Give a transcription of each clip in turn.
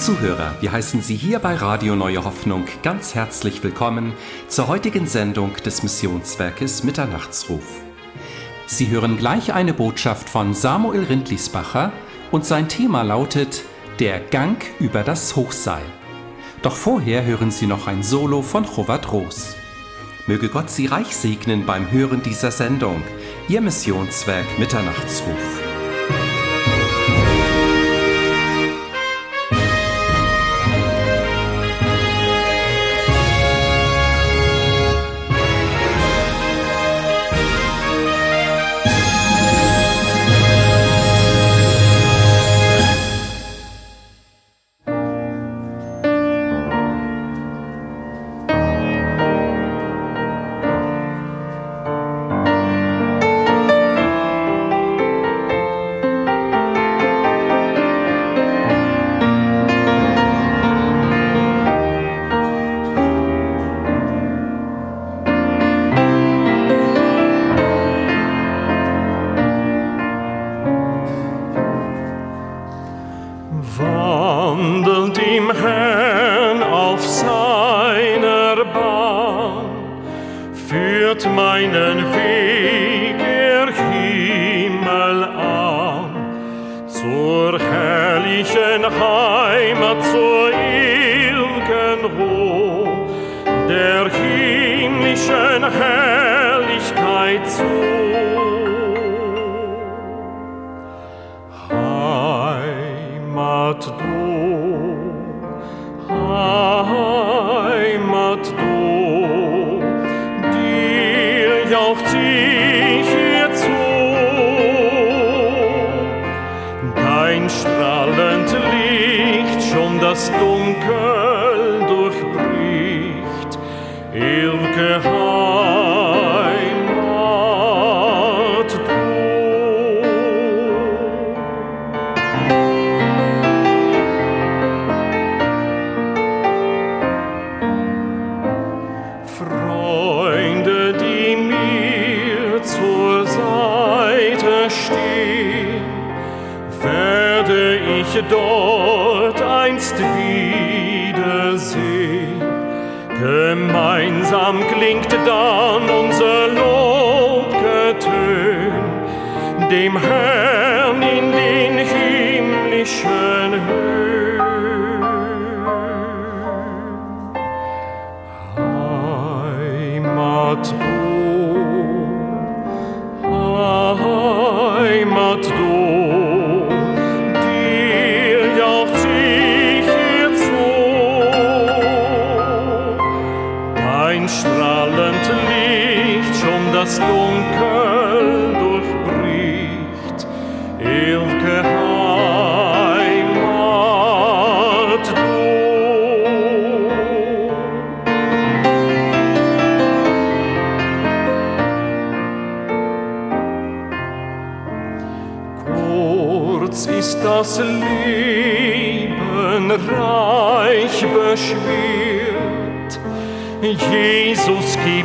Zuhörer, wir heißen Sie hier bei Radio Neue Hoffnung ganz herzlich willkommen zur heutigen Sendung des Missionswerkes Mitternachtsruf. Sie hören gleich eine Botschaft von Samuel Rindlisbacher und sein Thema lautet Der Gang über das Hochseil. Doch vorher hören Sie noch ein Solo von Chovat Roos. Möge Gott Sie reich segnen beim Hören dieser Sendung. Ihr Missionswerk Mitternachtsruf. himmlischen Herrlichkeit zu. Jesus que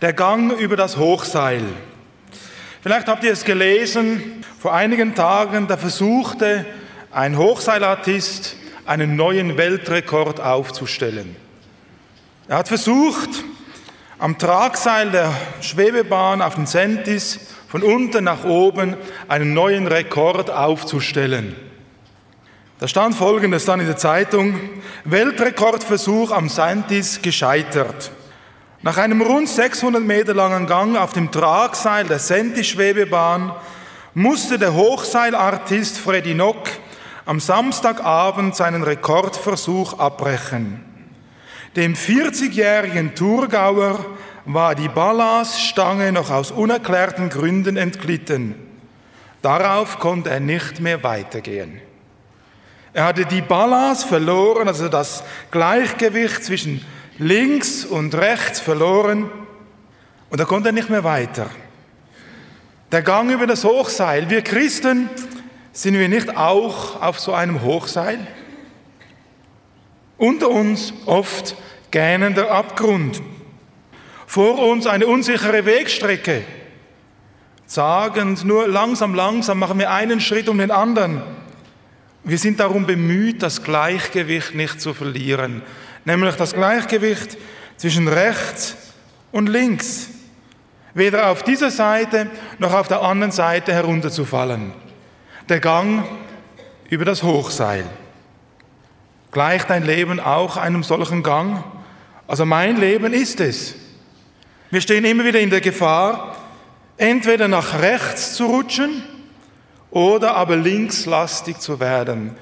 Der Gang über das Hochseil. Vielleicht habt ihr es gelesen, vor einigen Tagen, da versuchte ein Hochseilartist einen neuen Weltrekord aufzustellen. Er hat versucht, am Tragseil der Schwebebahn auf den Sentis von unten nach oben einen neuen Rekord aufzustellen. Da stand folgendes dann in der Zeitung, Weltrekordversuch am Sentis gescheitert. Nach einem rund 600 Meter langen Gang auf dem Tragseil der Sentis-Schwebebahn musste der Hochseilartist Freddy Nock am Samstagabend seinen Rekordversuch abbrechen. Dem 40-jährigen Thurgauer war die Ballaststange noch aus unerklärten Gründen entglitten. Darauf konnte er nicht mehr weitergehen. Er hatte die Ballast verloren, also das Gleichgewicht zwischen links und rechts verloren und er konnte nicht mehr weiter. Der Gang über das Hochseil. Wir Christen, sind wir nicht auch auf so einem Hochseil? Unter uns oft gähnender Abgrund. Vor uns eine unsichere Wegstrecke. Sagend, nur langsam, langsam machen wir einen Schritt um den anderen. Wir sind darum bemüht, das Gleichgewicht nicht zu verlieren, nämlich das Gleichgewicht zwischen rechts und links. Weder auf dieser Seite noch auf der anderen Seite herunterzufallen. Der Gang über das Hochseil. Gleicht dein Leben auch einem solchen Gang? Also mein Leben ist es. Wir stehen immer wieder in der Gefahr, entweder nach rechts zu rutschen oder aber linkslastig zu werden.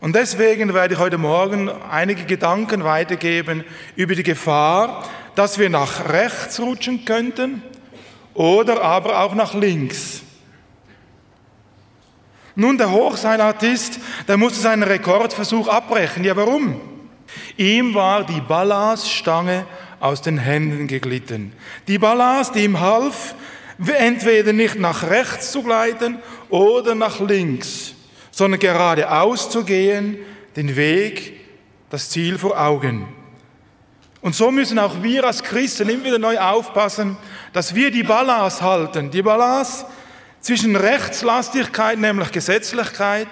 Und deswegen werde ich heute Morgen einige Gedanken weitergeben über die Gefahr, dass wir nach rechts rutschen könnten oder aber auch nach links. Nun, der Hochseilartist, der musste seinen Rekordversuch abbrechen. Ja, warum? Ihm war die Ballaststange aus den Händen geglitten. Die Ballast, die ihm half, entweder nicht nach rechts zu gleiten oder nach links, sondern geradeaus zu gehen, den Weg, das Ziel vor Augen. Und so müssen auch wir als Christen immer wieder neu aufpassen, dass wir die Ballast halten. Die Ballast zwischen Rechtslastigkeit, nämlich Gesetzlichkeit,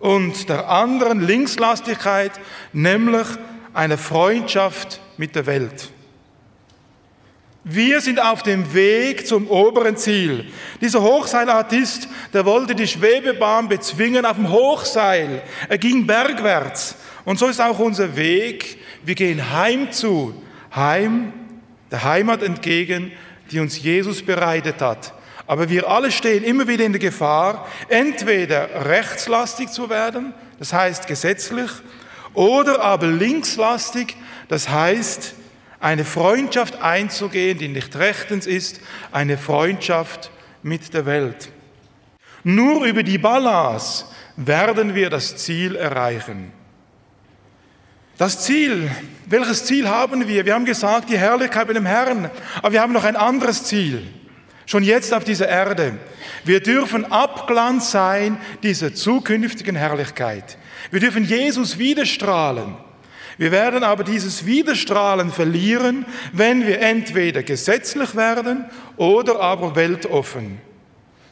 und der anderen Linkslastigkeit, nämlich eine Freundschaft mit der Welt. Wir sind auf dem Weg zum oberen Ziel. Dieser Hochseilartist, der wollte die Schwebebahn bezwingen auf dem Hochseil. Er ging bergwärts. Und so ist auch unser Weg. Wir gehen heim zu, heim, der Heimat entgegen, die uns Jesus bereitet hat. Aber wir alle stehen immer wieder in der Gefahr, entweder rechtslastig zu werden, das heißt gesetzlich, oder aber linkslastig, das heißt eine Freundschaft einzugehen, die nicht rechtens ist, eine Freundschaft mit der Welt. Nur über die Balance werden wir das Ziel erreichen. Das Ziel, welches Ziel haben wir? Wir haben gesagt, die Herrlichkeit mit dem Herrn, aber wir haben noch ein anderes Ziel. Schon jetzt auf dieser Erde. Wir dürfen Abglanz sein dieser zukünftigen Herrlichkeit. Wir dürfen Jesus widerstrahlen. Wir werden aber dieses Widerstrahlen verlieren, wenn wir entweder gesetzlich werden oder aber weltoffen.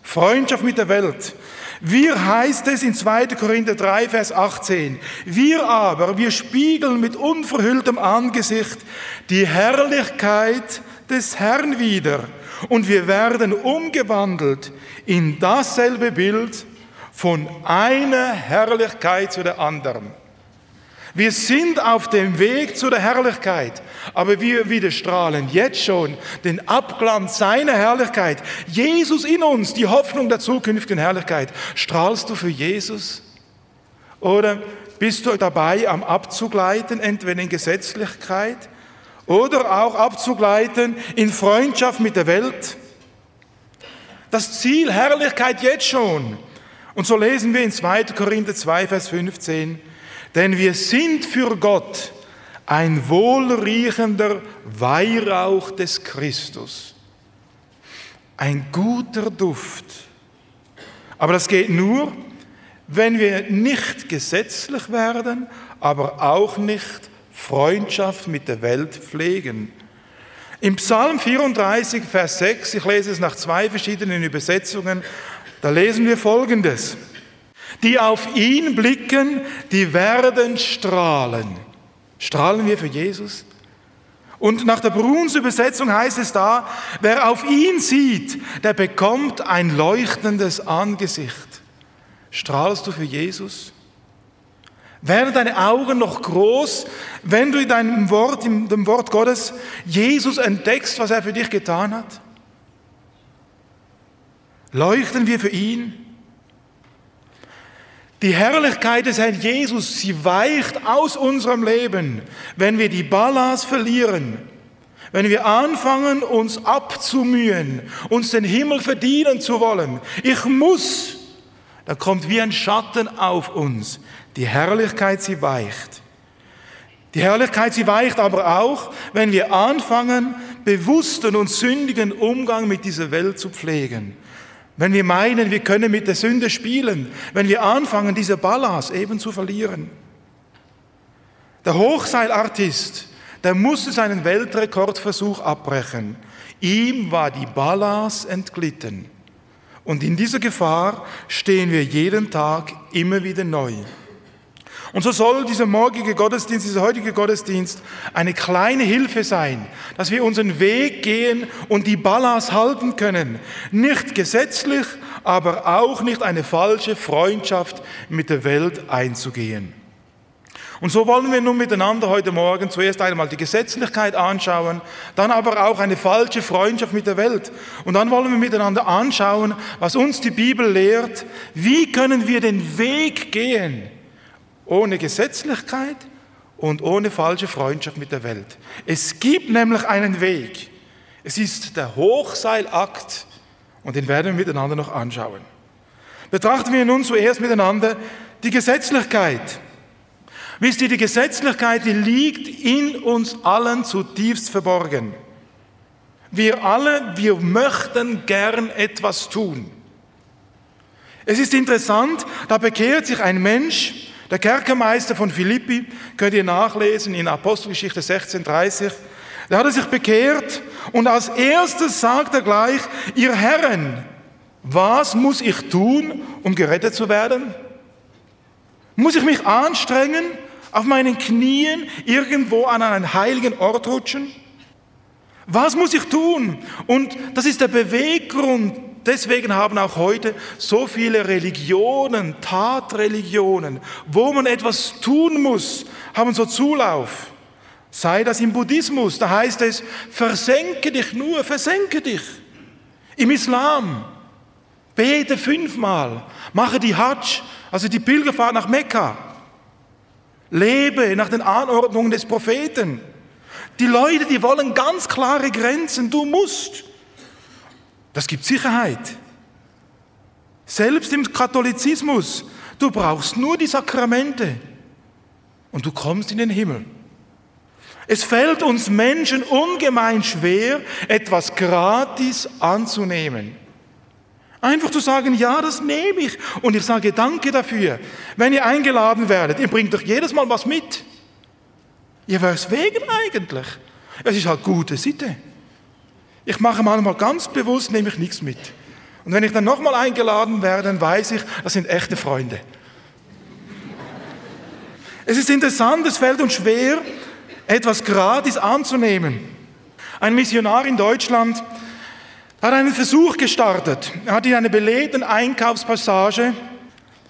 Freundschaft mit der Welt. Wir heißt es in 2. Korinther 3, Vers 18. Wir aber, wir spiegeln mit unverhülltem Angesicht die Herrlichkeit des Herrn wieder und wir werden umgewandelt in dasselbe Bild von einer Herrlichkeit zu der anderen. Wir sind auf dem Weg zu der Herrlichkeit, aber wir widerstrahlen jetzt schon den Abglanz seiner Herrlichkeit. Jesus in uns, die Hoffnung der zukünftigen Herrlichkeit. Strahlst du für Jesus? Oder bist du dabei, am abzugleiten, entweder in Gesetzlichkeit oder auch abzugleiten in Freundschaft mit der Welt. Das Ziel Herrlichkeit jetzt schon. Und so lesen wir in 2. Korinther 2, Vers 15, denn wir sind für Gott ein wohlriechender Weihrauch des Christus. Ein guter Duft. Aber das geht nur, wenn wir nicht gesetzlich werden, aber auch nicht Freundschaft mit der Welt pflegen. Im Psalm 34, Vers 6, ich lese es nach zwei verschiedenen Übersetzungen, da lesen wir Folgendes. Die auf ihn blicken, die werden strahlen. Strahlen wir für Jesus? Und nach der Bruns Übersetzung heißt es da, wer auf ihn sieht, der bekommt ein leuchtendes Angesicht. Strahlst du für Jesus? Werden deine Augen noch groß, wenn du in deinem Wort, in dem Wort Gottes, Jesus entdeckst, was er für dich getan hat? Leuchten wir für ihn? Die Herrlichkeit des Herrn Jesus, sie weicht aus unserem Leben, wenn wir die Ballast verlieren, wenn wir anfangen, uns abzumühen, uns den Himmel verdienen zu wollen. Ich muss, da kommt wie ein Schatten auf uns. Die Herrlichkeit, sie weicht. Die Herrlichkeit, sie weicht aber auch, wenn wir anfangen, bewussten und sündigen Umgang mit dieser Welt zu pflegen. Wenn wir meinen, wir können mit der Sünde spielen, wenn wir anfangen, diese Ballast eben zu verlieren. Der Hochseilartist, der musste seinen Weltrekordversuch abbrechen. Ihm war die Ballast entglitten. Und in dieser Gefahr stehen wir jeden Tag immer wieder neu. Und so soll dieser morgige Gottesdienst, dieser heutige Gottesdienst eine kleine Hilfe sein, dass wir unseren Weg gehen und die Balance halten können. Nicht gesetzlich, aber auch nicht eine falsche Freundschaft mit der Welt einzugehen. Und so wollen wir nun miteinander heute Morgen zuerst einmal die Gesetzlichkeit anschauen, dann aber auch eine falsche Freundschaft mit der Welt. Und dann wollen wir miteinander anschauen, was uns die Bibel lehrt. Wie können wir den Weg gehen? Ohne Gesetzlichkeit und ohne falsche Freundschaft mit der Welt. Es gibt nämlich einen Weg. Es ist der Hochseilakt und den werden wir miteinander noch anschauen. Betrachten wir nun zuerst miteinander die Gesetzlichkeit. Wisst ihr, die Gesetzlichkeit, die liegt in uns allen zutiefst verborgen. Wir alle, wir möchten gern etwas tun. Es ist interessant, da bekehrt sich ein Mensch, der Kerkermeister von Philippi, könnt ihr nachlesen in Apostelgeschichte 16,30, der hat sich bekehrt und als erstes sagt er gleich, ihr Herren, was muss ich tun, um gerettet zu werden? Muss ich mich anstrengen, auf meinen Knien irgendwo an einen heiligen Ort rutschen? Was muss ich tun? Und das ist der Beweggrund Deswegen haben auch heute so viele Religionen, Tatreligionen, wo man etwas tun muss, haben so Zulauf. Sei das im Buddhismus, da heißt es, versenke dich nur, versenke dich. Im Islam, bete fünfmal, mache die Hajj, also die Pilgerfahrt nach Mekka. Lebe nach den Anordnungen des Propheten. Die Leute, die wollen ganz klare Grenzen, du musst. Das gibt Sicherheit. Selbst im Katholizismus, du brauchst nur die Sakramente und du kommst in den Himmel. Es fällt uns Menschen ungemein schwer, etwas gratis anzunehmen. Einfach zu sagen, ja, das nehme ich. Und ich sage danke dafür. Wenn ihr eingeladen werdet, ihr bringt doch jedes Mal was mit. Ihr weswegen eigentlich? Es ist halt gute Sitte. Ich mache manchmal ganz bewusst, nehme ich nichts mit. Und wenn ich dann nochmal eingeladen werde, dann weiß ich, das sind echte Freunde. Es ist interessant, es fällt uns schwer, etwas gratis anzunehmen. Ein Missionar in Deutschland hat einen Versuch gestartet. Er hat in einer belebten Einkaufspassage,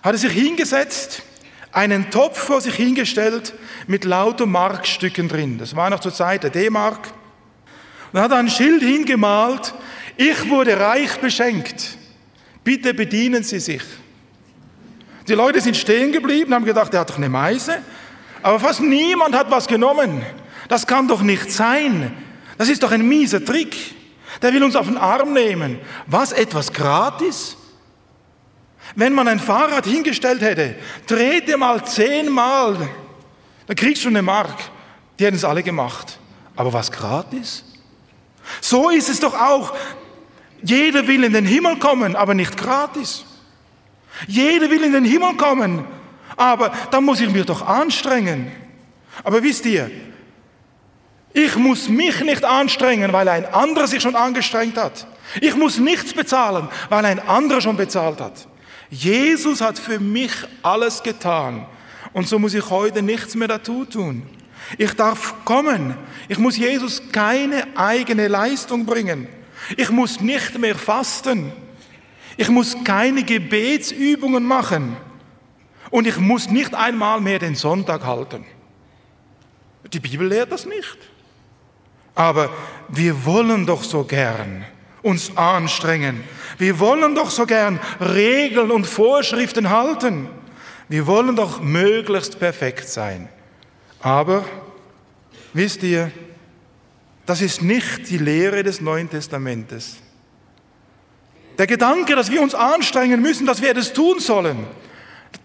hat er sich hingesetzt, einen Topf vor sich hingestellt mit lauter Markstücken drin. Das war noch zur Zeit der D-Mark. Und hat ein Schild hingemalt, ich wurde reich beschenkt. Bitte bedienen Sie sich. Die Leute sind stehen geblieben, haben gedacht, er hat doch eine Meise. Aber fast niemand hat was genommen. Das kann doch nicht sein. Das ist doch ein mieser Trick. Der will uns auf den Arm nehmen. Was, etwas gratis? Wenn man ein Fahrrad hingestellt hätte, drehte mal zehnmal, dann kriegst du eine Mark. Die hätten es alle gemacht. Aber was gratis? So ist es doch auch. Jeder will in den Himmel kommen, aber nicht gratis. Jeder will in den Himmel kommen, aber da muss ich mich doch anstrengen. Aber wisst ihr, Ich muss mich nicht anstrengen, weil ein anderer sich schon angestrengt hat. Ich muss nichts bezahlen, weil ein anderer schon bezahlt hat. Jesus hat für mich alles getan. Und so muss ich heute nichts mehr dazu tun. Ich darf kommen. Ich muss Jesus keine eigene Leistung bringen. Ich muss nicht mehr fasten. Ich muss keine Gebetsübungen machen. Und ich muss nicht einmal mehr den Sonntag halten. Die Bibel lehrt das nicht. Aber wir wollen doch so gern uns anstrengen. Wir wollen doch so gern Regeln und Vorschriften halten. Wir wollen doch möglichst perfekt sein. Aber wisst ihr, das ist nicht die Lehre des Neuen Testamentes. Der Gedanke, dass wir uns anstrengen müssen, dass wir das tun sollen,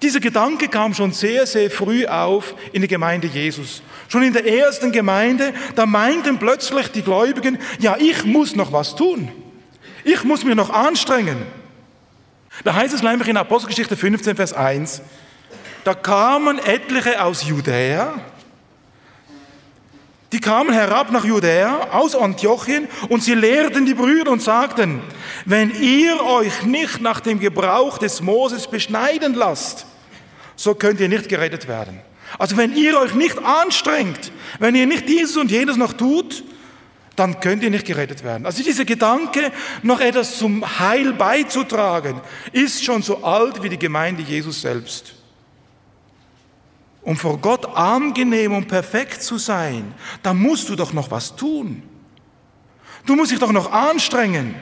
dieser Gedanke kam schon sehr, sehr früh auf in der Gemeinde Jesus. Schon in der ersten Gemeinde, da meinten plötzlich die Gläubigen, ja, ich muss noch was tun. Ich muss mich noch anstrengen. Da heißt es nämlich in Apostelgeschichte 15, Vers 1, da kamen etliche aus Judäa, die kamen herab nach Judäa aus Antiochien und sie lehrten die Brüder und sagten, wenn ihr euch nicht nach dem Gebrauch des Moses beschneiden lasst, so könnt ihr nicht gerettet werden. Also wenn ihr euch nicht anstrengt, wenn ihr nicht dieses und jenes noch tut, dann könnt ihr nicht gerettet werden. Also dieser Gedanke, noch etwas zum Heil beizutragen, ist schon so alt wie die Gemeinde Jesus selbst. Um vor Gott angenehm und perfekt zu sein, da musst du doch noch was tun. Du musst dich doch noch anstrengen.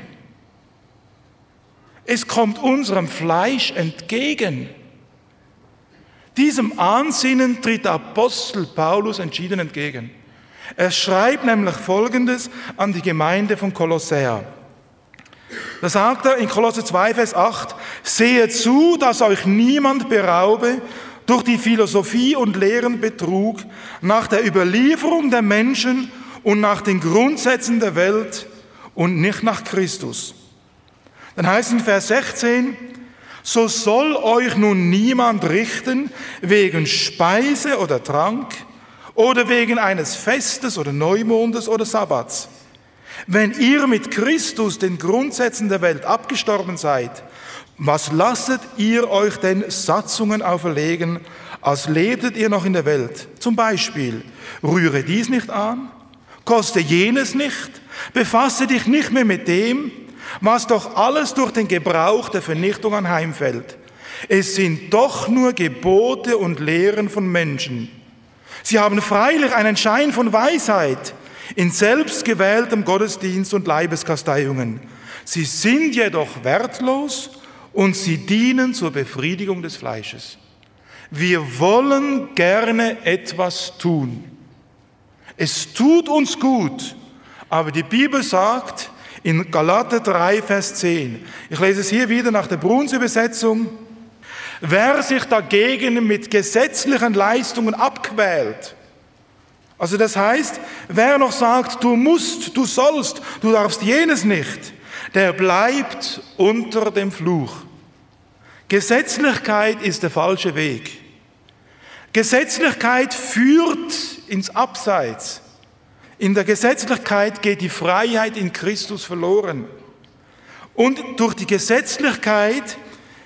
Es kommt unserem Fleisch entgegen. Diesem Ansinnen tritt der Apostel Paulus entschieden entgegen. Er schreibt nämlich Folgendes an die Gemeinde von Kolossea. Da sagt er in Kolosse 2, Vers 8, sehe zu, dass euch niemand beraube durch die Philosophie und leeren Betrug, nach der Überlieferung der Menschen und nach den Grundsätzen der Welt und nicht nach Christus. Dann heißt in Vers 16, so soll euch nun niemand richten wegen Speise oder Trank oder wegen eines Festes oder Neumondes oder Sabbats. Wenn ihr mit Christus den Grundsätzen der Welt abgestorben seid, was lasset ihr euch denn Satzungen auferlegen, als lebtet ihr noch in der Welt? Zum Beispiel, rühre dies nicht an, koste jenes nicht, befasse dich nicht mehr mit dem, was doch alles durch den Gebrauch der Vernichtung anheimfällt. Es sind doch nur Gebote und Lehren von Menschen. Sie haben freilich einen Schein von Weisheit in selbstgewähltem Gottesdienst und Leibeskasteiungen. Sie sind jedoch wertlos und sie dienen zur Befriedigung des Fleisches. Wir wollen gerne etwas tun. Es tut uns gut, aber die Bibel sagt in Galater 3, Vers 10, ich lese es hier wieder nach der Bruns Übersetzung, wer sich dagegen mit gesetzlichen Leistungen abquält, also das heißt, wer noch sagt, du musst, du sollst, du darfst jenes nicht, der bleibt unter dem Fluch. Gesetzlichkeit ist der falsche Weg. Gesetzlichkeit führt ins Abseits. In der Gesetzlichkeit geht die Freiheit in Christus verloren. Und durch die Gesetzlichkeit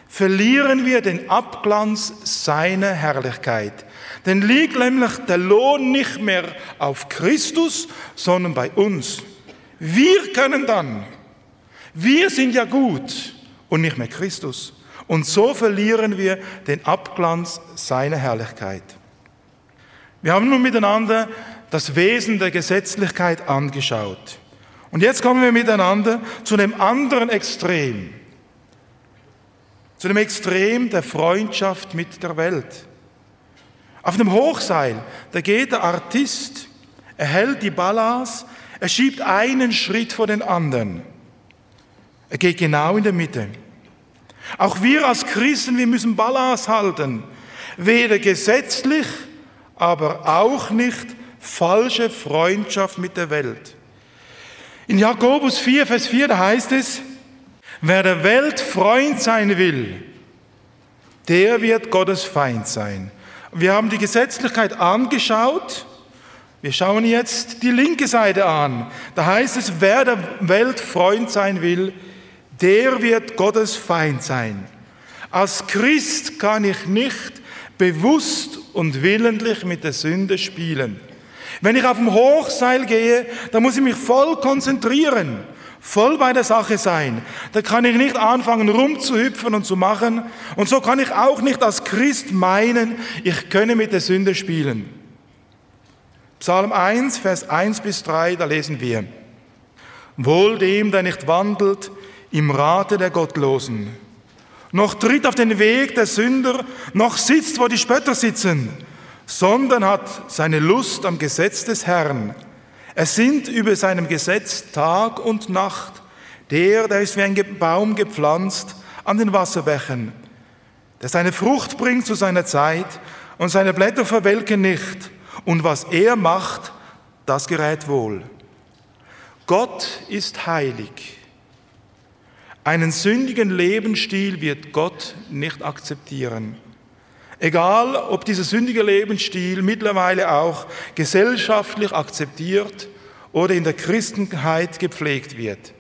verlieren wir den Abglanz seiner Herrlichkeit. Denn liegt nämlich der Lohn nicht mehr auf Christus, sondern bei uns. Wir können dann wir sind ja gut und nicht mehr Christus. Und so verlieren wir den Abglanz seiner Herrlichkeit. Wir haben nun miteinander das Wesen der Gesetzlichkeit angeschaut. Und jetzt kommen wir miteinander zu dem anderen Extrem. Zu dem Extrem der Freundschaft mit der Welt. Auf dem Hochseil, da geht der Artist, er hält die Ballas, er schiebt einen Schritt vor den anderen. Er geht genau in der Mitte. Auch wir als Christen, wir müssen Balance halten. Weder gesetzlich, aber auch nicht falsche Freundschaft mit der Welt. In Jakobus 4, Vers 4, da heißt es, wer der Welt Freund sein will, der wird Gottes Feind sein. Wir haben die Gesetzlichkeit angeschaut. Wir schauen jetzt die linke Seite an. Da heißt es, wer der Welt Freund sein will, der wird Gottes Feind sein. Als Christ kann ich nicht bewusst und willentlich mit der Sünde spielen. Wenn ich auf dem Hochseil gehe, dann muss ich mich voll konzentrieren, voll bei der Sache sein. Da kann ich nicht anfangen rumzuhüpfen und zu machen. Und so kann ich auch nicht als Christ meinen, ich könne mit der Sünde spielen. Psalm 1, Vers 1 bis 3, da lesen wir, Wohl dem, der nicht wandelt im Rate der Gottlosen, noch tritt auf den Weg der Sünder, noch sitzt, wo die Spötter sitzen, sondern hat seine Lust am Gesetz des Herrn. Er sinnt über seinem Gesetz Tag und Nacht. Der, der ist wie ein Baum gepflanzt an den Wasserbächen, der seine Frucht bringt zu seiner Zeit und seine Blätter verwelken nicht. Und was er macht, das gerät wohl. Gott ist heilig. Einen sündigen Lebensstil wird Gott nicht akzeptieren. Egal, ob dieser sündige Lebensstil mittlerweile auch gesellschaftlich akzeptiert oder in der Christenheit gepflegt wird.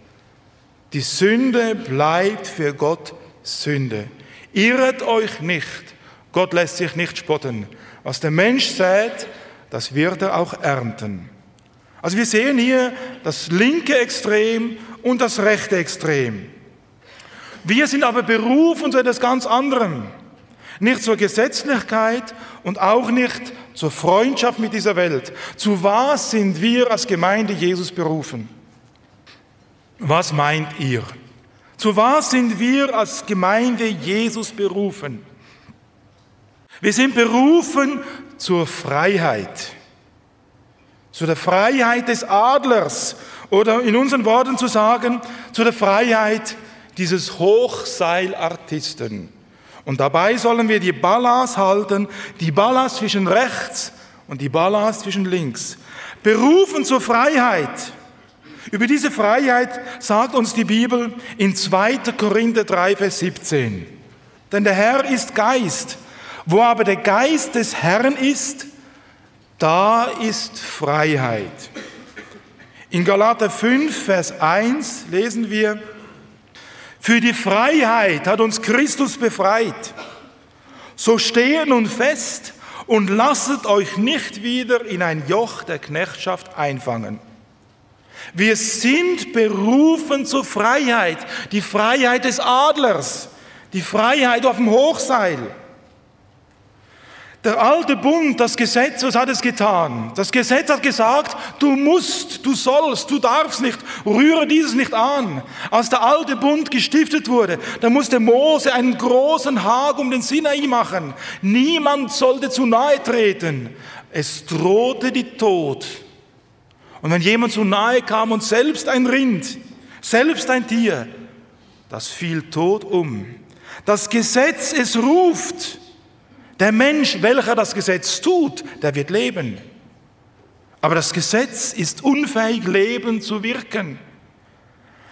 Die Sünde bleibt für Gott Sünde. Irret euch nicht. Gott lässt sich nicht spotten. Was der Mensch sät, das wird er auch ernten. Also wir sehen hier das linke Extrem und das rechte Extrem. Wir sind aber berufen zu etwas ganz anderem. Nicht zur Gesetzlichkeit und auch nicht zur Freundschaft mit dieser Welt. Zu was sind wir als Gemeinde Jesus berufen? Was meint ihr? Zu was sind wir als Gemeinde Jesus berufen? Wir sind berufen zur Freiheit. Zu der Freiheit des Adlers oder in unseren Worten zu sagen, zu der Freiheit dieses Hochseilartisten. Und dabei sollen wir die Balance halten, die Balance zwischen rechts und die Balance zwischen links. Berufen zur Freiheit. Über diese Freiheit sagt uns die Bibel in 2. Korinther 3, Vers 17. Denn der Herr ist Geist. Wo aber der Geist des Herrn ist, da ist Freiheit. In Galater 5, Vers 1 lesen wir, für die Freiheit hat uns Christus befreit. So stehe nun fest und lasset euch nicht wieder in ein Joch der Knechtschaft einfangen. Wir sind berufen zur Freiheit, die Freiheit des Adlers, die Freiheit auf dem Hochseil. Der alte Bund, das Gesetz, was hat es getan? Das Gesetz hat gesagt, du musst, du sollst, du darfst nicht, rühre dieses nicht an. Als der alte Bund gestiftet wurde, da musste Mose einen großen Hag um den Sinai machen. Niemand sollte zu nahe treten. Es drohte die Tod. Und wenn jemand zu nahe kam und selbst ein Rind, selbst ein Tier, das fiel tot um. Das Gesetz, es ruft. Der Mensch, welcher das Gesetz tut, der wird leben. Aber das Gesetz ist unfähig, Leben zu wirken.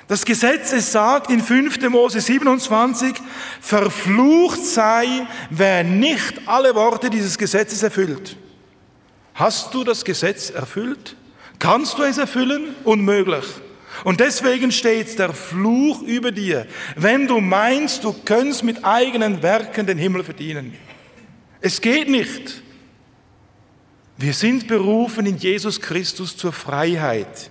Das Gesetz, es sagt in 5. Mose 27, verflucht sei, wer nicht alle Worte dieses Gesetzes erfüllt. Hast du das Gesetz erfüllt? Kannst du es erfüllen? Unmöglich. Und deswegen steht der Fluch über dir, wenn du meinst, du könntest mit eigenen Werken den Himmel verdienen. Es geht nicht. Wir sind berufen in Jesus Christus zur Freiheit.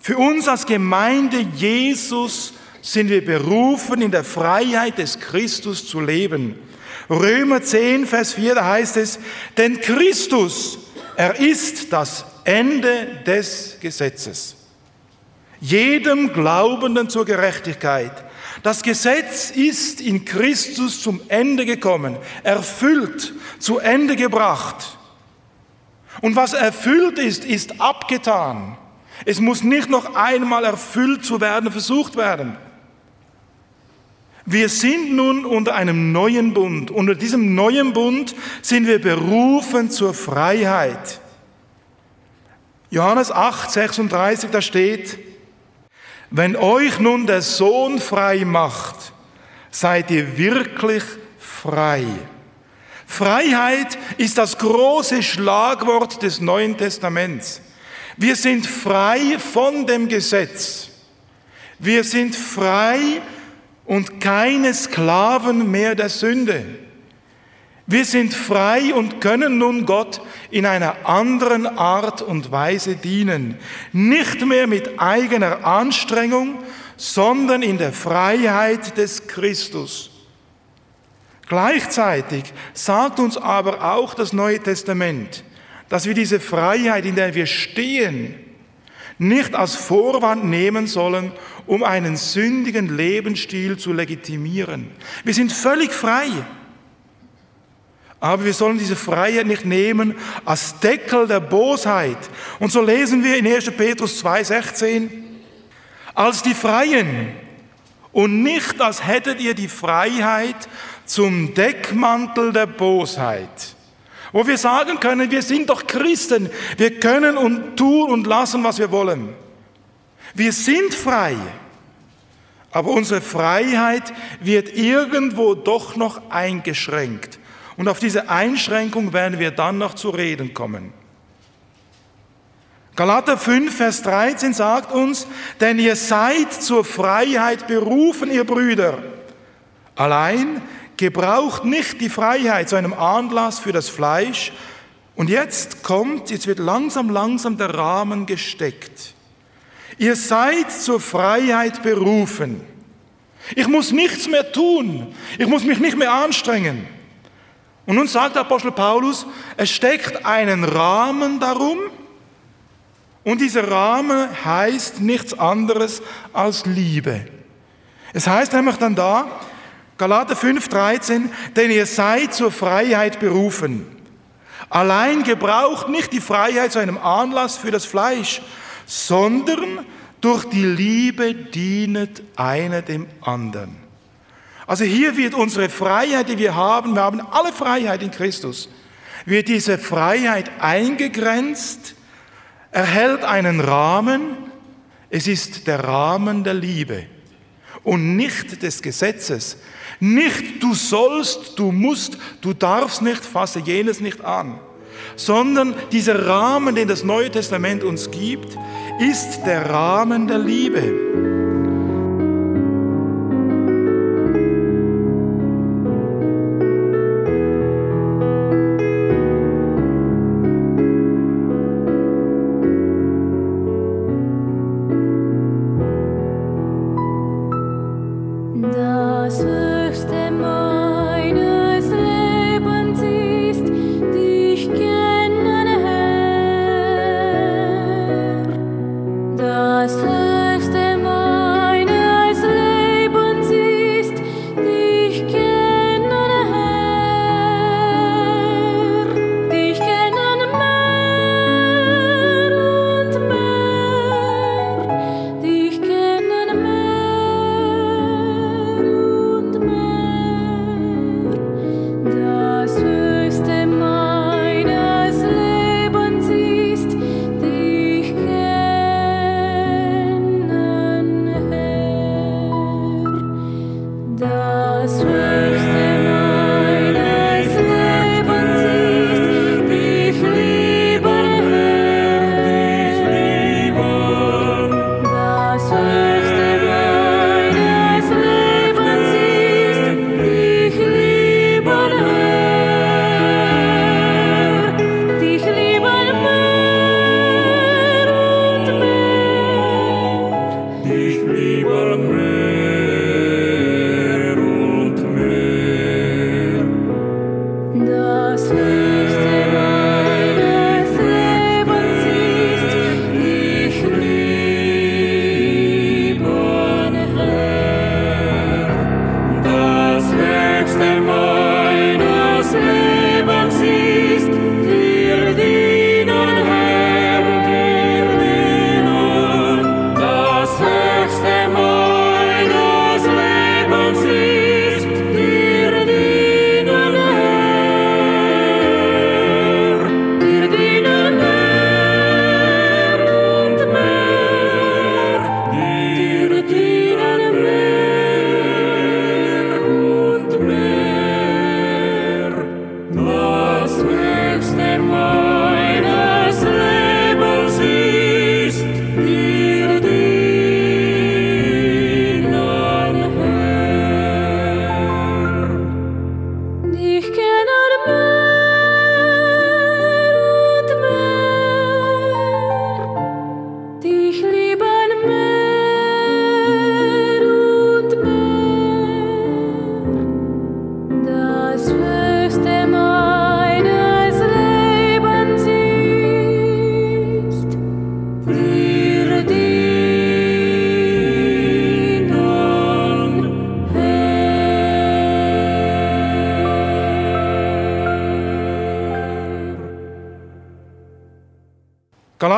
Für uns als Gemeinde Jesus sind wir berufen, in der Freiheit des Christus zu leben. Römer 10, Vers 4, da heißt es, denn Christus, er ist das Ende des Gesetzes. Jedem Glaubenden zur Gerechtigkeit. Das Gesetz ist in Christus zum Ende gekommen, erfüllt, zu Ende gebracht. Und was erfüllt ist, ist abgetan. Es muss nicht noch einmal erfüllt zu werden, versucht werden. Wir sind nun unter einem neuen Bund. Unter diesem neuen Bund sind wir berufen zur Freiheit. Johannes 8, 36, da steht, wenn euch nun der Sohn frei macht, seid ihr wirklich frei. Freiheit ist das große Schlagwort des Neuen Testaments. Wir sind frei von dem Gesetz. Wir sind frei und keine Sklaven mehr der Sünde. Wir sind frei und können nun Gott in einer anderen Art und Weise dienen. Nicht mehr mit eigener Anstrengung, sondern in der Freiheit des Christus. Gleichzeitig sagt uns aber auch das Neue Testament, dass wir diese Freiheit, in der wir stehen, nicht als Vorwand nehmen sollen, um einen sündigen Lebensstil zu legitimieren. Wir sind völlig frei. Aber wir sollen diese Freiheit nicht nehmen als Deckel der Bosheit. Und so lesen wir in 1. Petrus 2,16, als die Freien und nicht als hättet ihr die Freiheit zum Deckmantel der Bosheit. Wo wir sagen können, wir sind doch Christen, wir können und tun und lassen, was wir wollen. Wir sind frei, aber unsere Freiheit wird irgendwo doch noch eingeschränkt. Und auf diese Einschränkung werden wir dann noch zu reden kommen. Galater 5, Vers 13 sagt uns, denn ihr seid zur Freiheit berufen, ihr Brüder. Allein gebraucht nicht die Freiheit zu einem Anlass für das Fleisch. Und jetzt kommt, jetzt wird langsam, langsam der Rahmen gesteckt. Ihr seid zur Freiheit berufen. Ich muss nichts mehr tun. Ich muss mich nicht mehr anstrengen. Und nun sagt der Apostel Paulus, es steckt einen Rahmen darum und dieser Rahmen heißt nichts anderes als Liebe. Es heißt nämlich dann da, Galater 5,13, denn ihr seid zur Freiheit berufen. Allein gebraucht nicht die Freiheit zu einem Anlass für das Fleisch, sondern durch die Liebe dienet einer dem anderen. Also hier wird unsere Freiheit, die wir haben, wir haben alle Freiheit in Christus, wird diese Freiheit eingegrenzt, erhält einen Rahmen, es ist der Rahmen der Liebe und nicht des Gesetzes. Nicht du sollst, du musst, du darfst nicht, fasse jenes nicht an, sondern dieser Rahmen, den das Neue Testament uns gibt, ist der Rahmen der Liebe.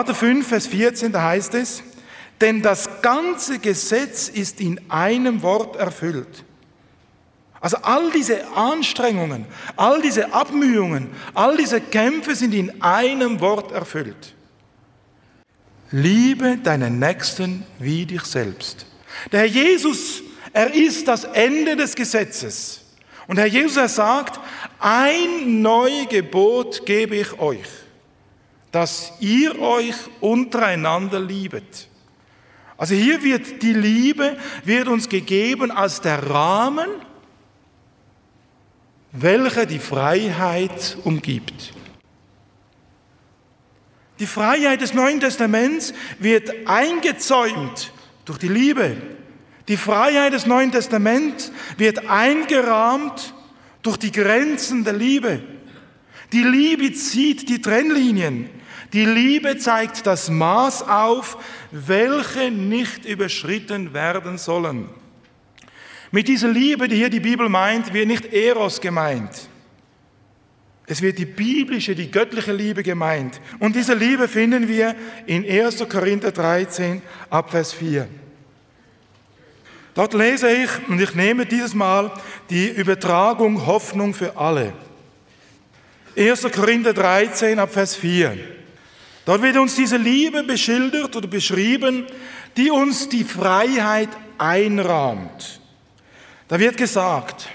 Galater 5, Vers 14, da heißt es, denn das ganze Gesetz ist in einem Wort erfüllt. Also all diese Anstrengungen, all diese Abmühungen, all diese Kämpfe sind in einem Wort erfüllt. Liebe deinen Nächsten wie dich selbst. Der Herr Jesus, er ist das Ende des Gesetzes. Und Herr Jesus, er sagt, ein neues Gebot gebe ich euch, dass ihr euch untereinander liebet. Also hier wird die Liebe, wird uns gegeben als der Rahmen, welcher die Freiheit umgibt. Die Freiheit des Neuen Testaments wird eingezäumt durch die Liebe. Die Freiheit des Neuen Testaments wird eingerahmt durch die Grenzen der Liebe. Die Liebe zieht die Trennlinien. Die Liebe zeigt das Maß auf, welche nicht überschritten werden sollen. Mit dieser Liebe, die hier die Bibel meint, wird nicht Eros gemeint. Es wird die biblische, die göttliche Liebe gemeint. Und diese Liebe finden wir in 1. Korinther 13 ab Vers 4. Dort lese ich, und ich nehme dieses Mal die Übertragung Hoffnung für alle. 1. Korinther 13 ab Vers 4. Dort wird uns diese Liebe beschildert oder beschrieben, die uns die Freiheit einrahmt. Da wird gesagt,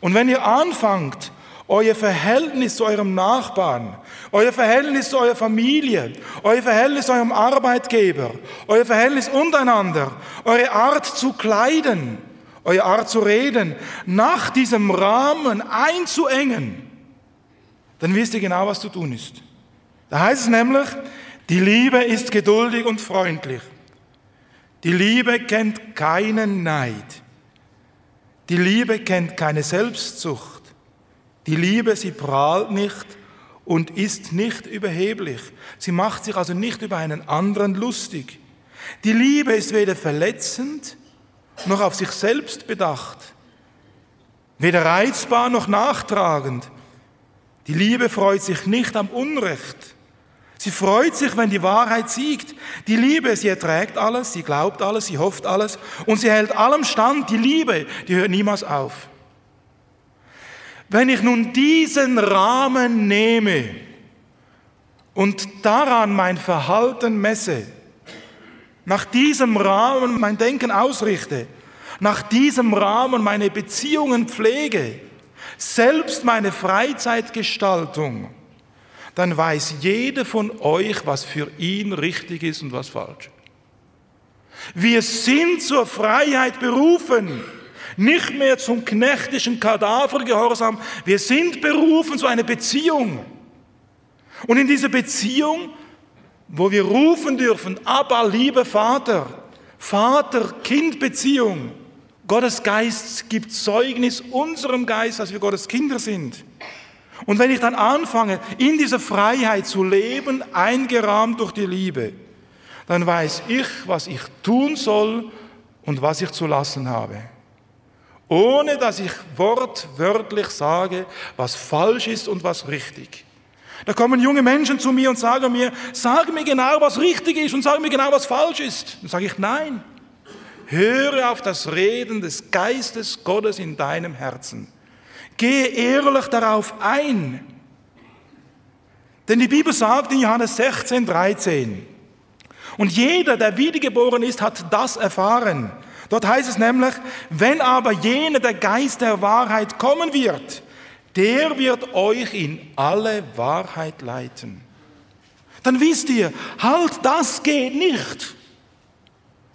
und wenn ihr anfangt, euer Verhältnis zu eurem Nachbarn, euer Verhältnis zu eurer Familie, euer Verhältnis zu eurem Arbeitgeber, euer Verhältnis untereinander, eure Art zu kleiden, eure Art zu reden, nach diesem Rahmen einzuengen, dann wisst ihr genau, was zu tun ist. Da heißt es nämlich, die Liebe ist geduldig und freundlich. Die Liebe kennt keinen Neid. Die Liebe kennt keine Selbstsucht. Die Liebe, sie prahlt nicht und ist nicht überheblich. Sie macht sich also nicht über einen anderen lustig. Die Liebe ist weder verletzend noch auf sich selbst bedacht, weder reizbar noch nachtragend. Die Liebe freut sich nicht am Unrecht. Sie freut sich, wenn die Wahrheit siegt. Die Liebe, sie erträgt alles, sie glaubt alles, sie hofft alles und sie hält allem stand. Die Liebe, die hört niemals auf. Wenn ich nun diesen Rahmen nehme und daran mein Verhalten messe, nach diesem Rahmen mein Denken ausrichte, nach diesem Rahmen meine Beziehungen pflege, selbst meine Freizeitgestaltung, dann weiß jeder von euch, was für ihn richtig ist und was falsch. Wir sind zur Freiheit berufen, nicht mehr zum knechtischen Kadavergehorsam. Wir sind berufen zu einer Beziehung. Und in dieser Beziehung, wo wir rufen dürfen, aber lieber Vater, Vater-Kind-Beziehung, Gottes Geist gibt Zeugnis unserem Geist, dass wir Gottes Kinder sind. Und wenn ich dann anfange, in dieser Freiheit zu leben, eingerahmt durch die Liebe, dann weiß ich, was ich tun soll und was ich zu lassen habe. Ohne dass ich wortwörtlich sage, was falsch ist und was richtig. Da kommen junge Menschen zu mir und sagen mir, sag mir genau, was richtig ist und sag mir genau, was falsch ist. Dann sage ich, nein. Höre auf das Reden des Geistes Gottes in deinem Herzen. Gehe ehrlich darauf ein. Denn die Bibel sagt in Johannes 16, 13, und jeder, der wiedergeboren ist, hat das erfahren. Dort heißt es nämlich, wenn aber jener der Geist der Wahrheit kommen wird, der wird euch in alle Wahrheit leiten. Dann wisst ihr, halt, das geht nicht.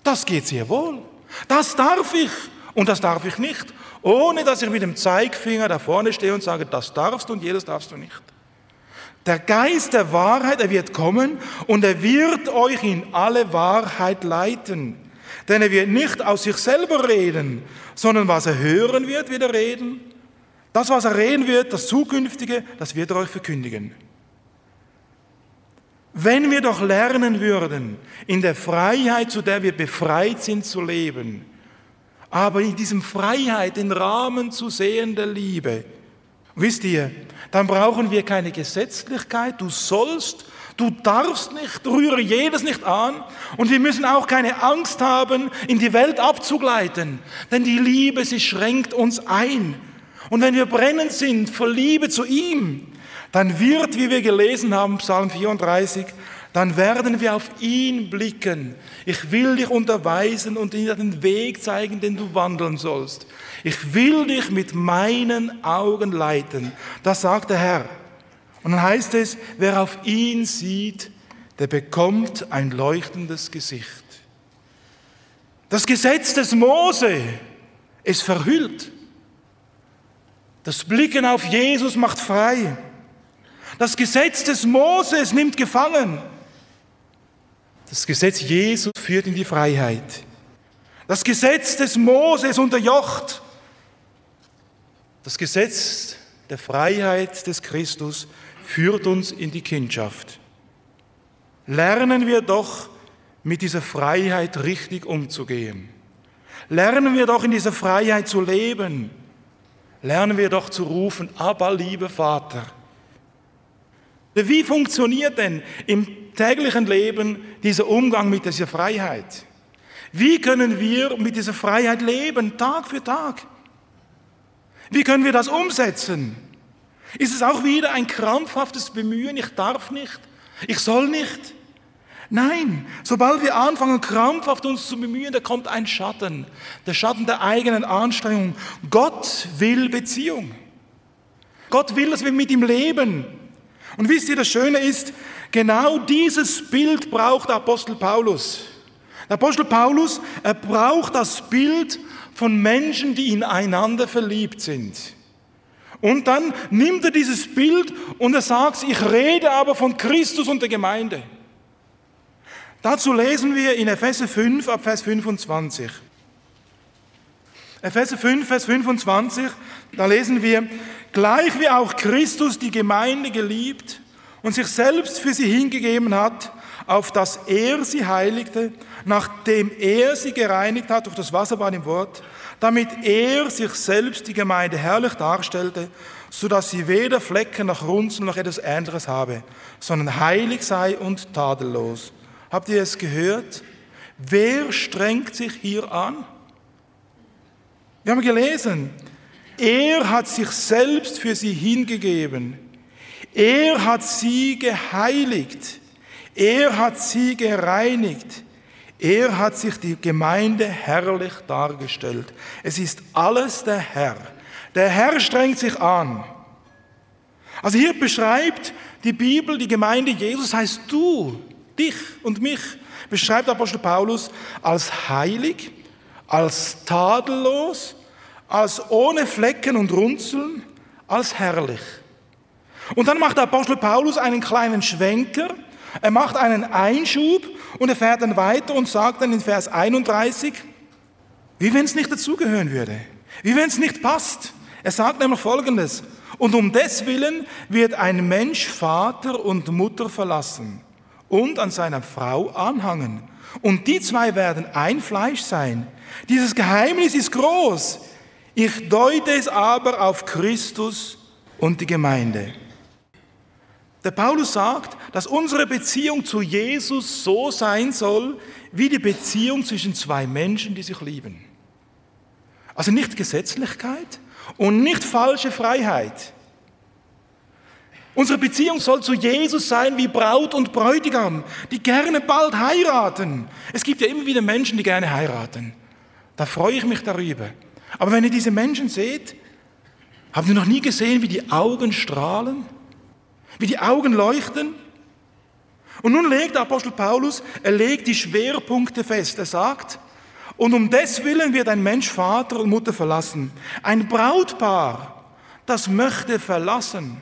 Das geht sehr wohl. Das darf ich und das darf ich nicht ohne dass ich mit dem Zeigfinger da vorne stehe und sage, das darfst du und jedes darfst du nicht. Der Geist der Wahrheit, er wird kommen und er wird euch in alle Wahrheit leiten. Denn er wird nicht aus sich selber reden, sondern was er hören wird, wird er reden. Das, was er reden wird, das Zukünftige, das wird er euch verkündigen. Wenn wir doch lernen würden, in der Freiheit, zu der wir befreit sind, zu leben, aber in diesem Freiheit, den Rahmen zu sehen der Liebe. Wisst ihr, dann brauchen wir keine Gesetzlichkeit, du sollst, Du darfst nicht, rühre jedes nicht an. Und wir müssen auch keine Angst haben, in die Welt abzugleiten. Denn die Liebe, sie schränkt uns ein. Und wenn wir brennend sind vor Liebe zu ihm, dann wird, wie wir gelesen haben, Psalm 34, dann werden wir auf ihn blicken. Ich will dich unterweisen und dir den Weg zeigen, den du wandeln sollst. Ich will dich mit meinen Augen leiten. Das sagt der Herr. Und dann heißt es, wer auf ihn sieht, der bekommt ein leuchtendes Gesicht. Das Gesetz des Mose ist verhüllt. Das Blicken auf Jesus macht frei. Das Gesetz des Moses nimmt gefangen. Das Gesetz Jesus führt in die Freiheit. Das Gesetz des Moses unterjocht. Das Gesetz der Freiheit des Christus führt uns in die Kindschaft. Lernen wir doch mit dieser Freiheit richtig umzugehen. Lernen wir doch in dieser Freiheit zu leben. Lernen wir doch zu rufen, aber lieber Vater. Wie funktioniert denn im täglichen Leben dieser Umgang mit dieser Freiheit? Wie können wir mit dieser Freiheit leben, Tag für Tag? Wie können wir das umsetzen? Ist es auch wieder ein krampfhaftes Bemühen, ich darf nicht, ich soll nicht? Nein, sobald wir anfangen, krampfhaft uns zu bemühen, da kommt ein Schatten, der Schatten der eigenen Anstrengung. Gott will Beziehung. Gott will, dass wir mit ihm leben. Und wisst ihr, das Schöne ist, genau dieses Bild braucht der Apostel Paulus. Der Apostel Paulus, er braucht das Bild von Menschen, die ineinander verliebt sind. Und dann nimmt er dieses Bild und er sagt, ich rede aber von Christus und der Gemeinde. Dazu lesen wir in Epheser 5 ab Vers 25. Epheser 5, Vers 25, da lesen wir, gleich wie auch Christus die Gemeinde geliebt und sich selbst für sie hingegeben hat, auf dass er sie heiligte, nachdem er sie gereinigt hat durch das Wasserbad im Wort, damit er sich selbst die Gemeinde herrlich darstellte, so dass sie weder Flecken noch Runzeln noch etwas Ähnliches habe, sondern heilig sei und tadellos. Habt ihr es gehört? Wer strengt sich hier an? Wir haben gelesen, er hat sich selbst für sie hingegeben. Er hat sie geheiligt. Er hat sie gereinigt. Er hat sich die Gemeinde herrlich dargestellt. Es ist alles der Herr. Der Herr strengt sich an. Also hier beschreibt die Bibel die Gemeinde Jesus, heißt du, dich und mich, beschreibt Apostel Paulus als heilig, als tadellos, als ohne Flecken und Runzeln, als herrlich. Und dann macht der Apostel Paulus einen kleinen Schwenker er macht einen Einschub und er fährt dann weiter und sagt dann in Vers 31, wie wenn es nicht dazugehören würde, wie wenn es nicht passt. Er sagt nämlich Folgendes, und um des Willen wird ein Mensch Vater und Mutter verlassen und an seiner Frau anhangen. Und die zwei werden ein Fleisch sein. Dieses Geheimnis ist groß. Ich deute es aber auf Christus und die Gemeinde. Der Paulus sagt, dass unsere Beziehung zu Jesus so sein soll, wie die Beziehung zwischen zwei Menschen, die sich lieben. Also nicht Gesetzlichkeit und nicht falsche Freiheit. Unsere Beziehung soll zu Jesus sein wie Braut und Bräutigam, die gerne bald heiraten. Es gibt ja immer wieder Menschen, die gerne heiraten. Da freue ich mich darüber. Aber wenn ihr diese Menschen seht, habt ihr noch nie gesehen, wie die Augen strahlen? wie die Augen leuchten. Und nun legt der Apostel Paulus, er legt die Schwerpunkte fest. Er sagt, und um des Willen wird ein Mensch Vater und Mutter verlassen. Ein Brautpaar, das möchte verlassen.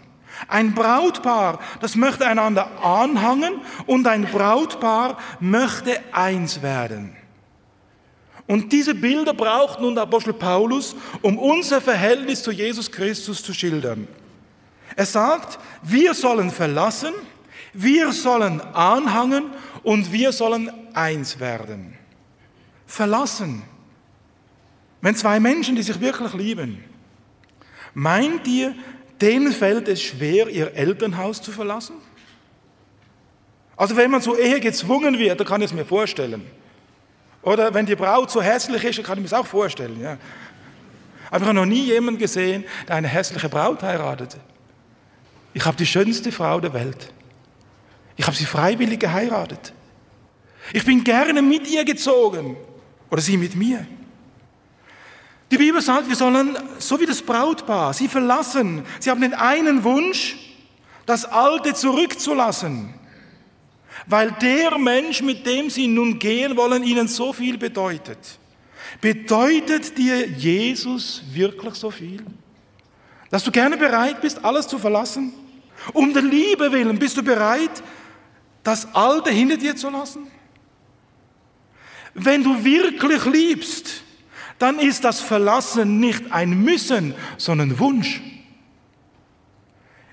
Ein Brautpaar, das möchte einander anhangen und ein Brautpaar möchte eins werden. Und diese Bilder braucht nun der Apostel Paulus, um unser Verhältnis zu Jesus Christus zu schildern. Er sagt, wir sollen verlassen, wir sollen anhangen und wir sollen eins werden. Verlassen. Wenn zwei Menschen, die sich wirklich lieben, meint ihr, denen fällt es schwer, ihr Elternhaus zu verlassen? Also wenn man zur Ehe gezwungen wird, dann kann ich es mir vorstellen. Oder wenn die Braut so hässlich ist, kann ich mir es auch vorstellen. Ja. Aber ich habe noch nie jemanden gesehen, der eine hässliche Braut heiratete. Ich habe die schönste Frau der Welt. Ich habe sie freiwillig geheiratet. Ich bin gerne mit ihr gezogen oder sie mit mir. Die Bibel sagt, wir sollen, so wie das Brautpaar, sie verlassen. Sie haben den einen Wunsch, das Alte zurückzulassen, weil der Mensch, mit dem sie nun gehen wollen, ihnen so viel bedeutet. Bedeutet dir Jesus wirklich so viel? Dass du gerne bereit bist, alles zu verlassen? Um der Liebe willen bist du bereit, das Alte hinter dir zu lassen? Wenn du wirklich liebst, dann ist das Verlassen nicht ein Müssen, sondern Wunsch.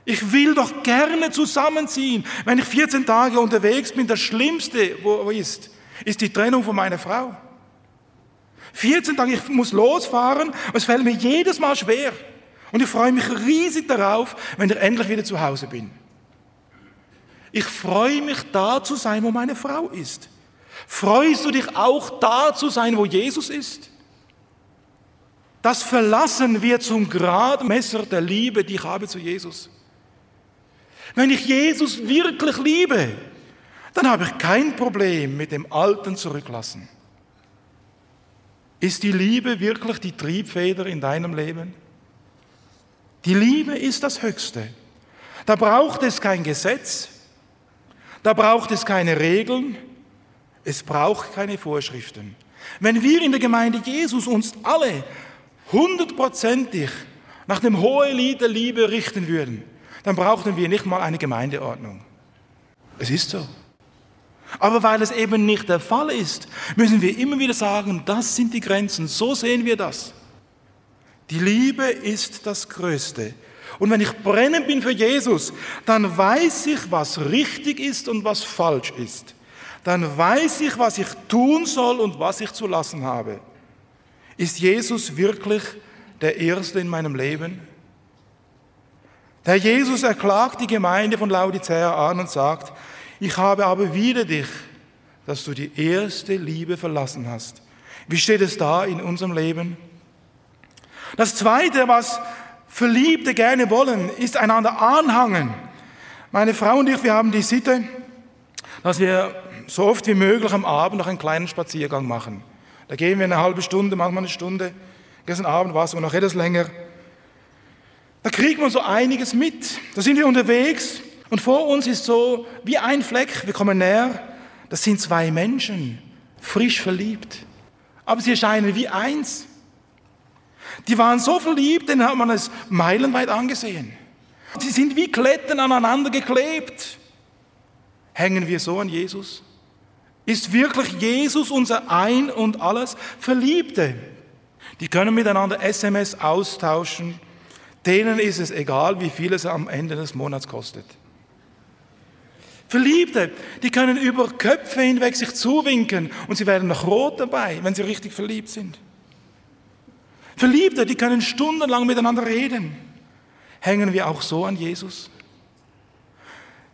Ich will doch gerne zusammenziehen. Wenn ich 14 Tage unterwegs bin, das Schlimmste, wo ist, ist die Trennung von meiner Frau. 14 Tage, ich muss losfahren, es fällt mir jedes Mal schwer. Und ich freue mich riesig darauf, wenn ich endlich wieder zu Hause bin. Ich freue mich, da zu sein, wo meine Frau ist. Freust du dich auch, da zu sein, wo Jesus ist? Das Verlassen wird zum Gradmesser der Liebe, die ich habe zu Jesus. Wenn ich Jesus wirklich liebe, dann habe ich kein Problem mit dem Alten zurücklassen. Ist die Liebe wirklich die Triebfeder in deinem Leben? Die Liebe ist das Höchste. Da braucht es kein Gesetz, da braucht es keine Regeln, es braucht keine Vorschriften. Wenn wir in der Gemeinde Jesus uns alle hundertprozentig nach dem Hohelied der Liebe richten würden, dann brauchten wir nicht mal eine Gemeindeordnung. Es ist so. Aber weil es eben nicht der Fall ist, müssen wir immer wieder sagen, das sind die Grenzen, so sehen wir das. Die Liebe ist das Größte. Und wenn ich brennend bin für Jesus, dann weiß ich, was richtig ist und was falsch ist. Dann weiß ich, was ich tun soll und was ich zu lassen habe. Ist Jesus wirklich der Erste in meinem Leben? Der Jesus erklagt die Gemeinde von Laodicea an und sagt, ich habe aber wieder dich, dass du die erste Liebe verlassen hast. Wie steht es da in unserem Leben? Das Zweite, was Verliebte gerne wollen, ist einander anhangen. Meine Frau und ich, wir haben die Sitte, dass wir so oft wie möglich am Abend noch einen kleinen Spaziergang machen. Da gehen wir eine halbe Stunde, manchmal eine Stunde. Gestern Abend war es sogar noch etwas länger. Da kriegt man so einiges mit. Da sind wir unterwegs und vor uns ist so wie ein Fleck, wir kommen näher. Das sind zwei Menschen, frisch verliebt. Aber sie erscheinen wie eins. Die waren so verliebt, denen hat man es meilenweit angesehen. Sie sind wie Kletten aneinander geklebt. Hängen wir so an Jesus? Ist wirklich Jesus unser Ein und alles? Verliebte, die können miteinander SMS austauschen. Denen ist es egal, wie viel es am Ende des Monats kostet. Verliebte, die können über Köpfe hinweg sich zuwinken und sie werden noch rot dabei, wenn sie richtig verliebt sind. Verliebte, die können stundenlang miteinander reden. Hängen wir auch so an Jesus?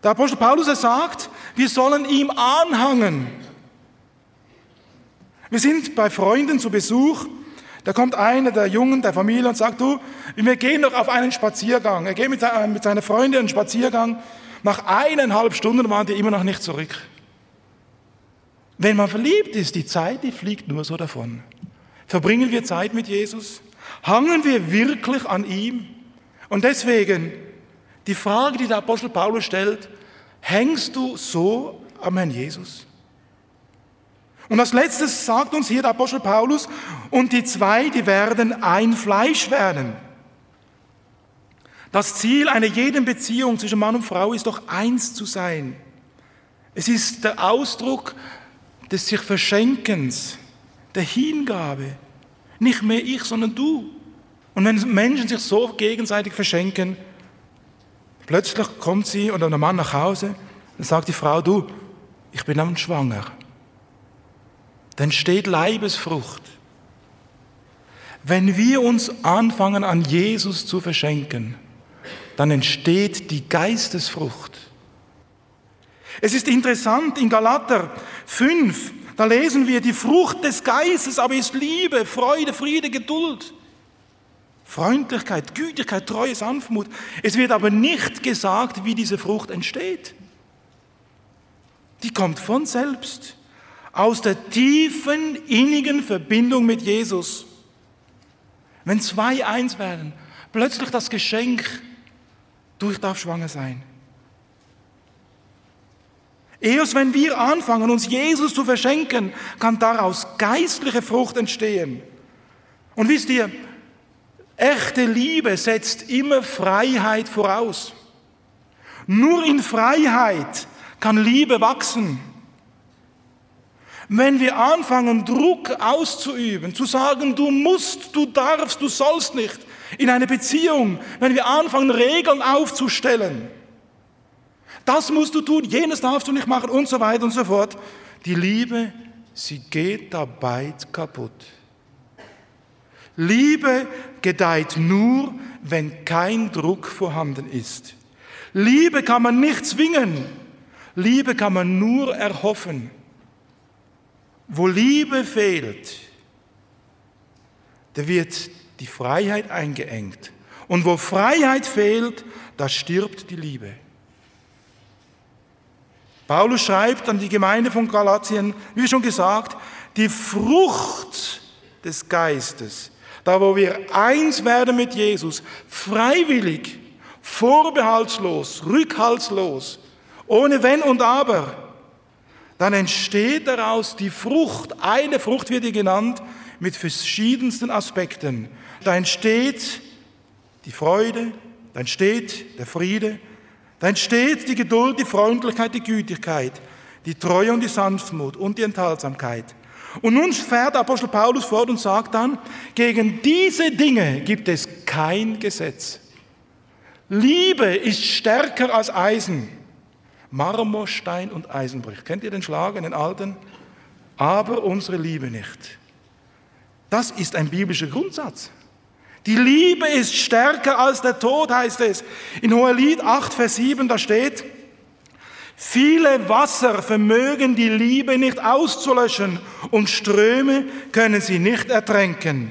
Der Apostel Paulus er sagt, wir sollen ihm anhangen. Wir sind bei Freunden zu Besuch. Da kommt einer der Jungen der Familie und sagt, du, wir gehen noch auf einen Spaziergang. Er geht mit seiner Freundin einen Spaziergang. Nach eineinhalb Stunden waren die immer noch nicht zurück. Wenn man verliebt ist, die Zeit, die fliegt nur so davon. Verbringen wir Zeit mit Jesus? Hangen wir wirklich an ihm? Und deswegen die Frage, die der Apostel Paulus stellt, hängst du so am Herrn Jesus? Und als letztes sagt uns hier der Apostel Paulus, und die zwei, die werden ein Fleisch werden. Das Ziel einer jeden Beziehung zwischen Mann und Frau ist doch eins zu sein. Es ist der Ausdruck des sich Verschenkens, der Hingabe. Nicht mehr ich, sondern du. Und wenn Menschen sich so gegenseitig verschenken, plötzlich kommt sie oder der Mann nach Hause, dann sagt die Frau, du, ich bin am schwanger. Dann steht Leibesfrucht. Wenn wir uns anfangen an Jesus zu verschenken, dann entsteht die Geistesfrucht. Es ist interessant, in Galater 5, da lesen wir, die Frucht des Geistes aber ist Liebe, Freude, Friede, Geduld, Freundlichkeit, Gütigkeit, Treue, Sanftmut. Es wird aber nicht gesagt, wie diese Frucht entsteht. Die kommt von selbst, aus der tiefen, innigen Verbindung mit Jesus. Wenn zwei eins werden, plötzlich das Geschenk, du, ich darf schwanger sein. Erst wenn wir anfangen, uns Jesus zu verschenken, kann daraus geistliche Frucht entstehen. Und wisst ihr, echte Liebe setzt immer Freiheit voraus. Nur in Freiheit kann Liebe wachsen. Wenn wir anfangen, Druck auszuüben, zu sagen, du musst, du darfst, du sollst nicht, in eine Beziehung, wenn wir anfangen, Regeln aufzustellen, das musst du tun, jenes darfst du nicht machen und so weiter und so fort. Die Liebe, sie geht dabei kaputt. Liebe gedeiht nur, wenn kein Druck vorhanden ist. Liebe kann man nicht zwingen. Liebe kann man nur erhoffen. Wo Liebe fehlt, da wird die Freiheit eingeengt. Und wo Freiheit fehlt, da stirbt die Liebe. Paulus schreibt an die Gemeinde von Galatien, wie schon gesagt, die Frucht des Geistes, da wo wir eins werden mit Jesus, freiwillig, vorbehaltslos, rückhaltslos, ohne Wenn und Aber, dann entsteht daraus die Frucht, eine Frucht wird hier genannt, mit verschiedensten Aspekten. Da entsteht die Freude, da entsteht der Friede, da entsteht die Geduld, die Freundlichkeit, die Gütigkeit, die Treue und die Sanftmut und die Enthaltsamkeit. Und nun fährt Apostel Paulus fort und sagt dann, gegen diese Dinge gibt es kein Gesetz. Liebe ist stärker als Eisen. Marmor, Stein und Eisen bricht. Kennt ihr den Schlag in den alten? Aber unsere Liebe nicht. Das ist ein biblischer Grundsatz. Die Liebe ist stärker als der Tod, heißt es. In Hohelied 8, Vers 7, da steht, viele Wasser vermögen die Liebe nicht auszulöschen und Ströme können sie nicht ertränken.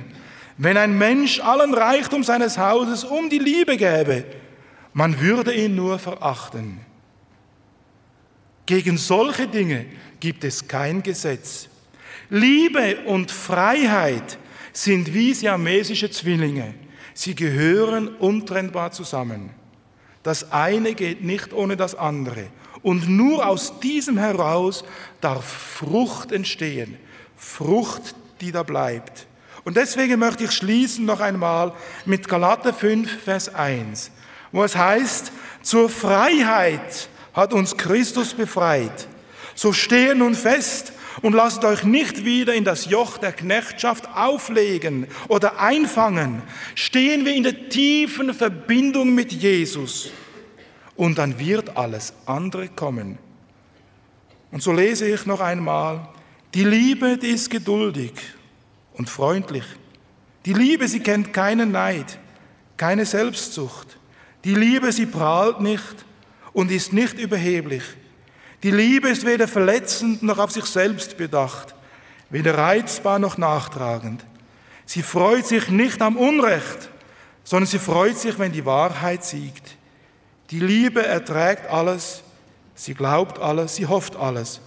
Wenn ein Mensch allen Reichtum seines Hauses um die Liebe gäbe, man würde ihn nur verachten. Gegen solche Dinge gibt es kein Gesetz. Liebe und Freiheit sind wie siamesische Zwillinge. Sie gehören untrennbar zusammen. Das eine geht nicht ohne das andere. Und nur aus diesem heraus darf Frucht entstehen. Frucht, die da bleibt. Und deswegen möchte ich schließen noch einmal mit Galater 5, Vers 1, wo es heißt, zur Freiheit hat uns Christus befreit. So stehe nun fest und lasst euch nicht wieder in das Joch der Knechtschaft auflegen oder einfangen. Stehen wir in der tiefen Verbindung mit Jesus und dann wird alles andere kommen. Und so lese ich noch einmal, die Liebe, die ist geduldig und freundlich. Die Liebe, sie kennt keinen Neid, keine Selbstsucht. Die Liebe, sie prahlt nicht und ist nicht überheblich. Die Liebe ist weder verletzend noch auf sich selbst bedacht, weder reizbar noch nachtragend. Sie freut sich nicht am Unrecht, sondern sie freut sich, wenn die Wahrheit siegt. Die Liebe erträgt alles, sie glaubt alles, sie hofft alles.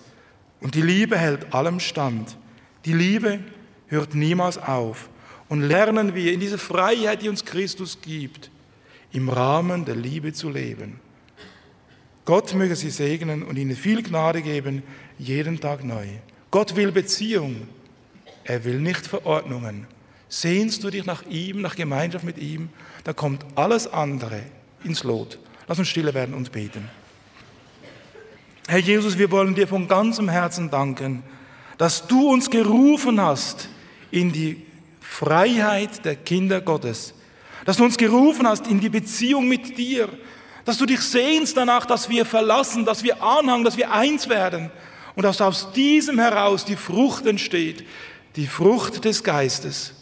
Und die Liebe hält allem stand. Die Liebe hört niemals auf. Und lernen wir in dieser Freiheit, die uns Christus gibt, im Rahmen der Liebe zu leben. Gott möge sie segnen und ihnen viel Gnade geben, jeden Tag neu. Gott will Beziehung. Er will nicht Verordnungen. Sehnst du dich nach ihm, nach Gemeinschaft mit ihm, da kommt alles andere ins Lot. Lass uns stille werden und beten. Herr Jesus, wir wollen dir von ganzem Herzen danken, dass du uns gerufen hast in die Freiheit der Kinder Gottes, dass du uns gerufen hast in die Beziehung mit dir, dass du dich sehnst danach, dass wir verlassen, dass wir anhangen, dass wir eins werden und dass aus diesem heraus die Frucht entsteht, die Frucht des Geistes.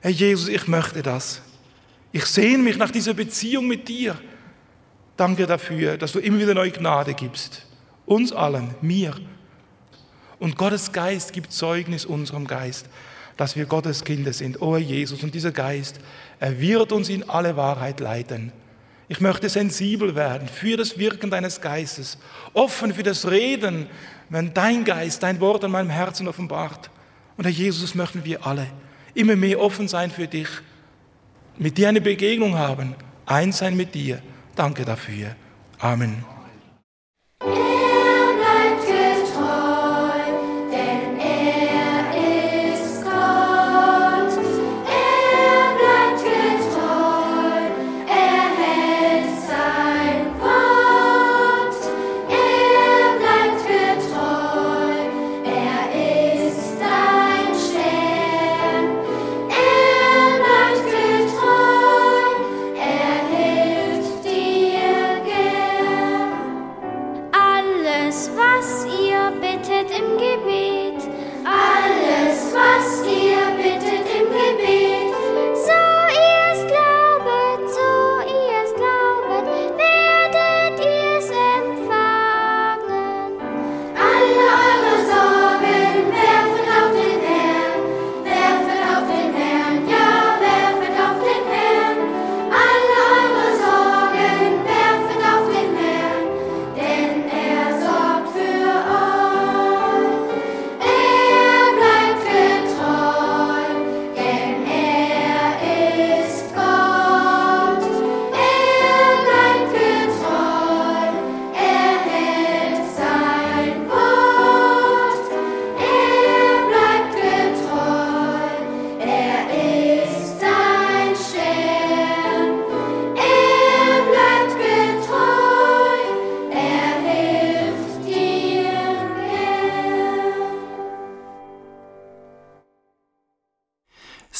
Herr Jesus, ich möchte das. Ich sehne mich nach dieser Beziehung mit dir. Danke dafür, dass du immer wieder neue Gnade gibst uns allen, mir. Und Gottes Geist gibt Zeugnis unserem Geist, dass wir Gottes Kinder sind. O Jesus, und dieser Geist, er wird uns in alle Wahrheit leiten. Ich möchte sensibel werden für das Wirken deines Geistes, offen für das Reden, wenn dein Geist dein Wort an meinem Herzen offenbart. Und Herr Jesus, möchten wir alle immer mehr offen sein für dich, mit dir eine Begegnung haben, eins sein mit dir. Danke dafür. Amen.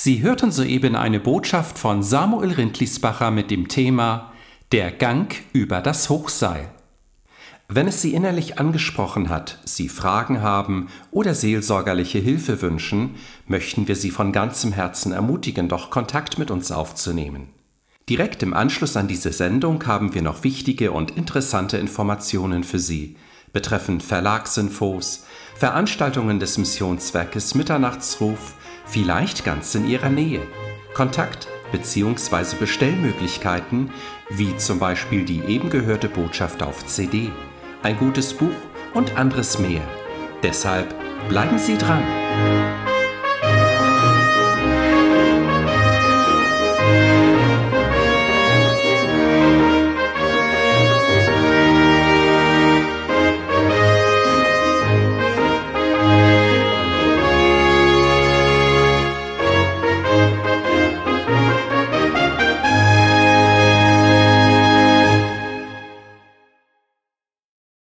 Sie hörten soeben eine Botschaft von Samuel Rindlisbacher mit dem Thema Der Gang über das Hochseil. Wenn es Sie innerlich angesprochen hat, Sie Fragen haben oder seelsorgerliche Hilfe wünschen, möchten wir Sie von ganzem Herzen ermutigen, doch Kontakt mit uns aufzunehmen. Direkt im Anschluss an diese Sendung haben wir noch wichtige und interessante Informationen für Sie betreffend Verlagsinfos, Veranstaltungen des Missionswerkes Mitternachtsruf, vielleicht ganz in Ihrer Nähe. Kontakt bzw. Bestellmöglichkeiten, wie zum Beispiel die eben gehörte Botschaft auf CD, ein gutes Buch und anderes mehr. Deshalb bleiben Sie dran.